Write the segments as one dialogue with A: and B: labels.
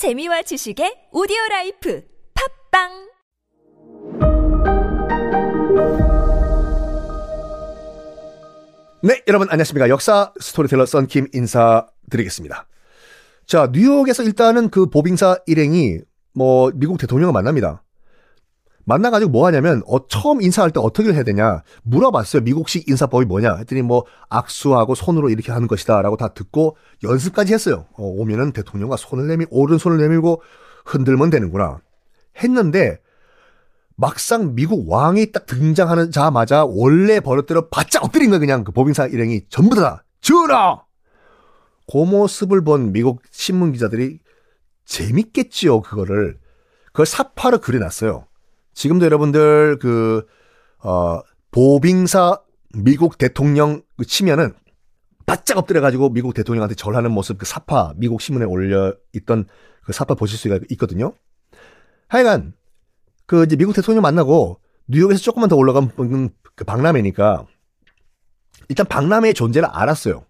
A: 재미와 지식의 오디오 라이프 팟빵
B: 네, 여러분 안녕하십니까. 역사 스토리텔러 썬킴 인사드리겠습니다. 자, 뉴욕에서 일단은 그 보빙사 일행이 뭐 미국 대통령을 만납니다. 만나가지고 뭐 하냐면 어, 처음 인사할 때 어떻게 해야 되냐? 물어봤어요. 미국식 인사법이 뭐냐? 했더니 뭐 악수하고 손으로 이렇게 하는 것이다 라고 다 듣고 연습까지 했어요. 어, 오면은 대통령과 손을 내밀 오른손을 내밀고 흔들면 되는구나. 했는데 막상 미국 왕이 딱 등장하는 자마자 원래 버릇대로 바짝 엎드린 거야 그냥. 그 법인사 일행이 전부 다. 전하! 그 모습을 본 미국 신문 기자들이 재밌겠지요 그거를. 그걸 사파로 그려놨어요 지금도 여러분들 그 어, 보빙사 미국 대통령 그 치면은 바짝 엎드려 가지고 미국 대통령한테 절하는 모습 그 사파 미국 신문에 올려 있던 그 사파 보실 수가 있거든요. 하여간 그 이제 미국 대통령 만나고 뉴욕에서 조금만 더 올라간 그 박람회니까 일단 박람회의 존재를 알았어요.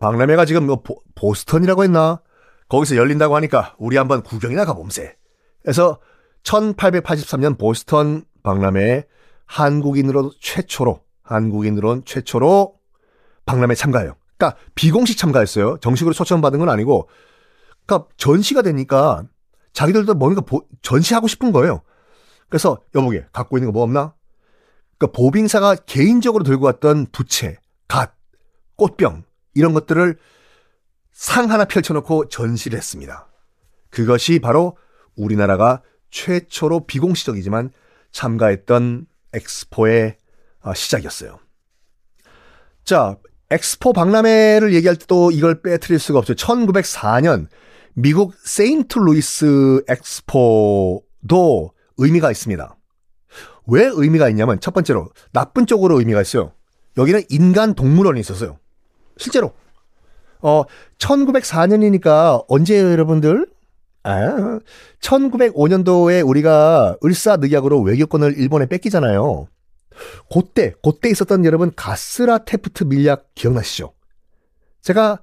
B: 박람회가 지금 뭐 보, 보스턴이라고 했나? 거기서 열린다고 하니까 우리 한번 구경이나 가봄세. 그래서 1883년 보스턴 박람회에 한국인으로 최초로 한국인으로는 최초로 박람회 참가해요. 그러니까 비공식 참가했어요. 정식으로 초청받은 건 아니고 그러니까 전시가 되니까 자기들도 뭔가 보, 전시하고 싶은 거예요. 그래서 여보게 갖고 있는 거 뭐 없나? 그러니까 보빙사가 개인적으로 들고 왔던 부채, 갓, 꽃병 이런 것들을 상 하나 펼쳐놓고 전시를 했습니다. 그것이 바로 우리나라가 최초로 비공식적이지만 참가했던 엑스포의 어, 시작이었어요. 자, 엑스포 박람회를 얘기할 때도 이걸 빼뜨릴 수가 없죠. 1904년 미국 세인트 루이스 엑스포도 의미가 있습니다. 왜 의미가 있냐면 첫 번째로 나쁜 쪽으로 의미가 있어요. 여기는 인간 동물원이 있었어요. 실제로. 어, 1904년이니까 언제예요, 여러분들? 아, 1905년도에 우리가 을사늑약으로 외교권을 일본에 뺏기잖아요. 그때, 그때 있었던 여러분 가스라 테프트 밀약 기억나시죠? 제가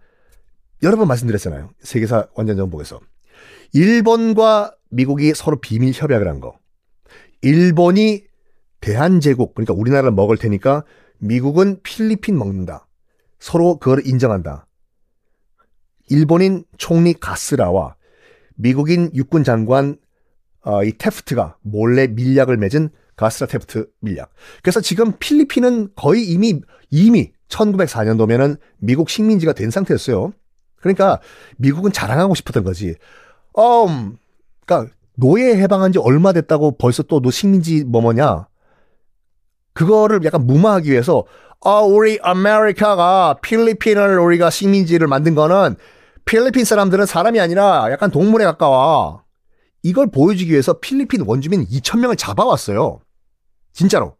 B: 여러 번 말씀드렸잖아요. 세계사 완전 정복에서. 일본과 미국이 서로 비밀 협약을 한 거. 일본이 대한제국, 그러니까 우리나라를 먹을 테니까 미국은 필리핀 먹는다. 서로 그걸 인정한다. 일본인 총리 가스라와 미국인 육군 장관 어, 이 테프트가 몰래 밀약을 맺은 가스라 테프트 밀약. 그래서 지금 필리핀은 거의 이미 이미 1904년도면은 미국 식민지가 된 상태였어요. 그러니까 미국은 자랑하고 싶었던 거지. 음, 그러니까 노예 해방한 지 얼마 됐다고 벌써 또너 식민지 뭐뭐냐? 그거를 약간 무마하기 위해서 아, 우리 아메리카가 필리핀을 우리가 식민지를 만든 거는 필리핀 사람들은 사람이 아니라 약간 동물에 가까워. 이걸 보여주기 위해서 필리핀 원주민 2,000명을 잡아왔어요. 진짜로.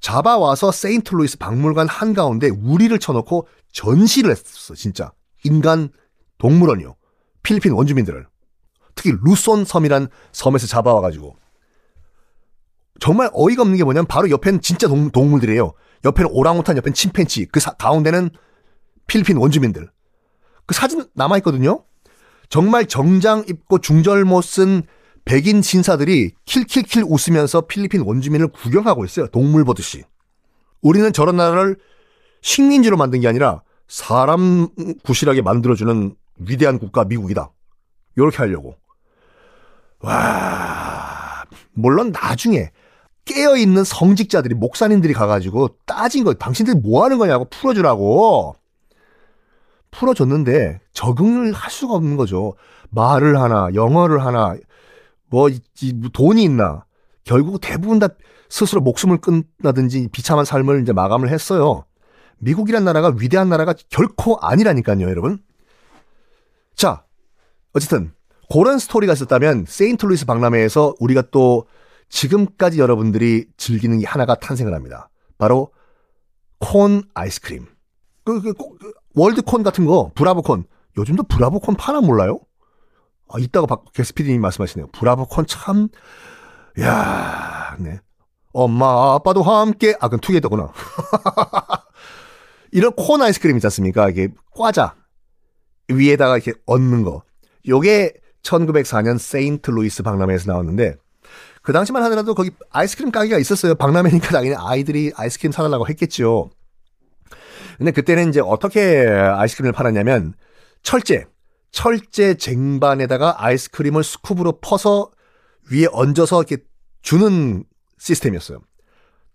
B: 잡아와서 세인트루이스 박물관 한가운데 우리를 쳐놓고 전시를 했어, 진짜. 인간 동물원이요. 필리핀 원주민들을. 특히 루손 섬이란 섬에서 잡아와가지고. 정말 어이가 없는 게 뭐냐면 바로 옆에는 진짜 동, 동물들이에요. 옆에는 오랑우탄, 옆에는 침팬치, 그 사, 가운데는 필리핀 원주민들. 그 사진 남아있거든요? 정말 정장 입고 중절모 쓴 백인 신사들이 킬킬킬 웃으면서 필리핀 원주민을 구경하고 있어요. 동물 보듯이. 우리는 저런 나라를 식민지로 만든 게 아니라 사람 구실하게 만들어주는 위대한 국가 미국이다. 이렇게 하려고. 와, 물론 나중에 깨어있는 성직자들이, 목사님들이 가가지고 따진 거, 당신들 뭐 하는 거냐고 풀어주라고. 풀어줬는데 적응을 할 수가 없는 거죠. 말을 하나, 영어를 하나, 뭐, 뭐 돈이 있나. 결국 대부분 다 스스로 목숨을 끊나든지 비참한 삶을 이제 마감을 했어요. 미국이란 나라가 위대한 나라가 결코 아니라니까요, 여러분. 자, 어쨌든 그런 스토리가 있었다면 세인트루이스 박람회에서 우리가 또 지금까지 여러분들이 즐기는 게 하나가 탄생을 합니다. 바로 콘 아이스크림. 그, 그, 그 월드콘 같은 거, 브라보콘. 요즘도 브라보콘 파나 몰라요? 아, 이따가 박, 게스피디님 말씀하시네요. 브라보콘 참, 야 네. 엄마, 아빠도 함께, 아, 그건 투게더구나. 이런 콘 아이스크림 있지 않습니까? 이게 과자 위에다가 이렇게 얹는 거. 요게 1904년 세인트 루이스 박람회에서 나왔는데 그 당시만 하더라도 거기 아이스크림 가게가 있었어요. 박람회니까 당연히 아이들이 아이스크림 사달라고 했겠죠. 근데 그때는 이제 어떻게 아이스크림을 팔았냐면 철제, 철제 쟁반에다가 아이스크림을 scoop으로 퍼서 위에 얹어서 이렇게 주는 시스템이었어요.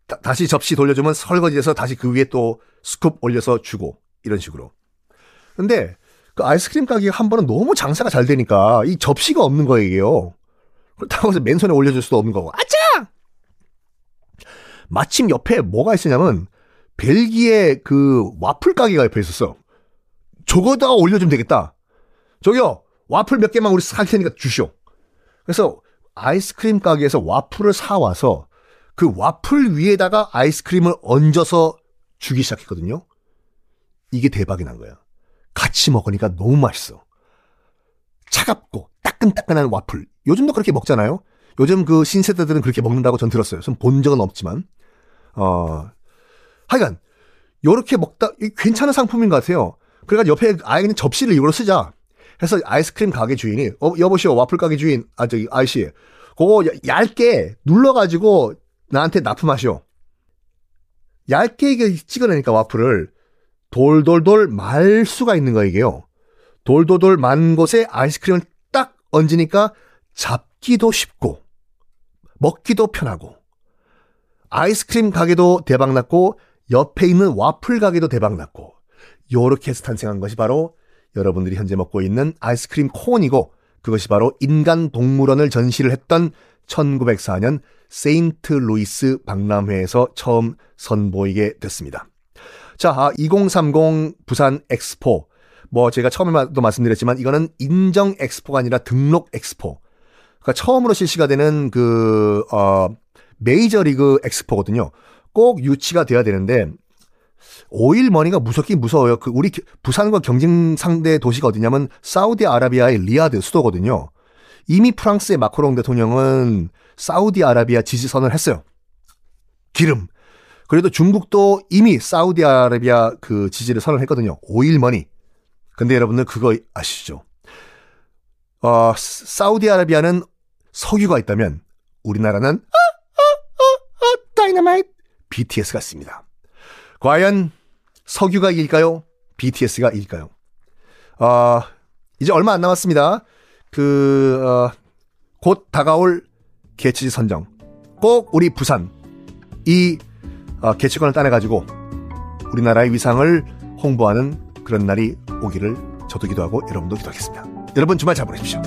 B: 다, 시 접시 돌려주면 설거지해서 다시 그 위에 또 scoop 올려서 주고 이런 식으로. 근데 그 아이스크림 가게가 한 번은 너무 장사가 잘 되니까 이 접시가 없는 거예요. 그렇다고 해서 맨손에 올려줄 수도 없는 거고. 아차! 마침 옆에 뭐가 있었냐면 벨기에 그 와플 가게가 옆에 있었어. 저거다가 올려주면 되겠다. 저기요, 와플 몇 개만 우리 살 테니까 주시오. 그래서 아이스크림 가게에서 와플을 사와서 그 와플 위에다가 아이스크림을 얹어서 주기 시작했거든요. 이게 대박이 난 거야. 같이 먹으니까 너무 맛있어. 차갑고 따끈따끈한 와플. 요즘도 그렇게 먹잖아요. 요즘 그 신세대들은 그렇게 먹는다고 전 들었어요. 전 본 적은 없지만. 어, 하여간, 요렇게 먹다, 괜찮은 상품인 것 같아요. 그러니까 옆에 그냥 접시를 이걸로 쓰자. 해서 아이스크림 가게 주인이, 어, 여보시오, 와플 가게 주인, 아, 저기, 아이씨. 그거 얇게 눌러가지고 나한테 납품하시오. 얇게 이게 찍어내니까 와플을 돌돌돌 말 수가 있는 거예요, 이게요. 돌돌돌 만 곳에 아이스크림을 딱 얹으니까 잡기도 쉽고, 먹기도 편하고, 아이스크림 가게도 대박났고, 옆에 있는 와플 가게도 대박났고, 요렇게 해서 탄생한 것이 바로 여러분들이 현재 먹고 있는 아이스크림 콘이고, 그것이 바로 인간 동물원을 전시를 했던 1904년 세인트 루이스 박람회에서 처음 선보이게 됐습니다. 자, 2030 아, 부산 엑스포. 뭐 제가 처음에도 말씀드렸지만 이거는 인정 엑스포가 아니라 등록 엑스포. 그러니까 처음으로 실시가 되는 그, 어, 메이저리그 엑스포거든요. 꼭 유치가 돼야 되는데, 오일 머니가 무섭긴 무서워요. 그, 우리 부산과 경쟁 상대 도시가 어디냐면, 사우디아라비아의 리야드 수도거든요. 이미 프랑스의 마크롱 대통령은 사우디아라비아 지지 선언을 했어요. 기름. 그래도 중국도 이미 사우디아라비아 그 지지를 선언했거든요. 오일 머니. 근데 여러분들 그거 아시죠? 어, 사우디아라비아는 석유가 있다면 우리나라는 아, 아, 아, 다이너마이트 BTS가 있습니다. 과연 석유가 이길까요? BTS가 이길까요? 어, 이제 얼마 안 남았습니다. 그, 어, 곧 다가올 개최지 선정. 꼭 우리 부산, 이 어, 개최권을 따내가지고 우리나라의 위상을 홍보하는 그런 날이 오기를 저도 기도하고 여러분도 기도하겠습니다. 여러분 주말 잘 보내십시오.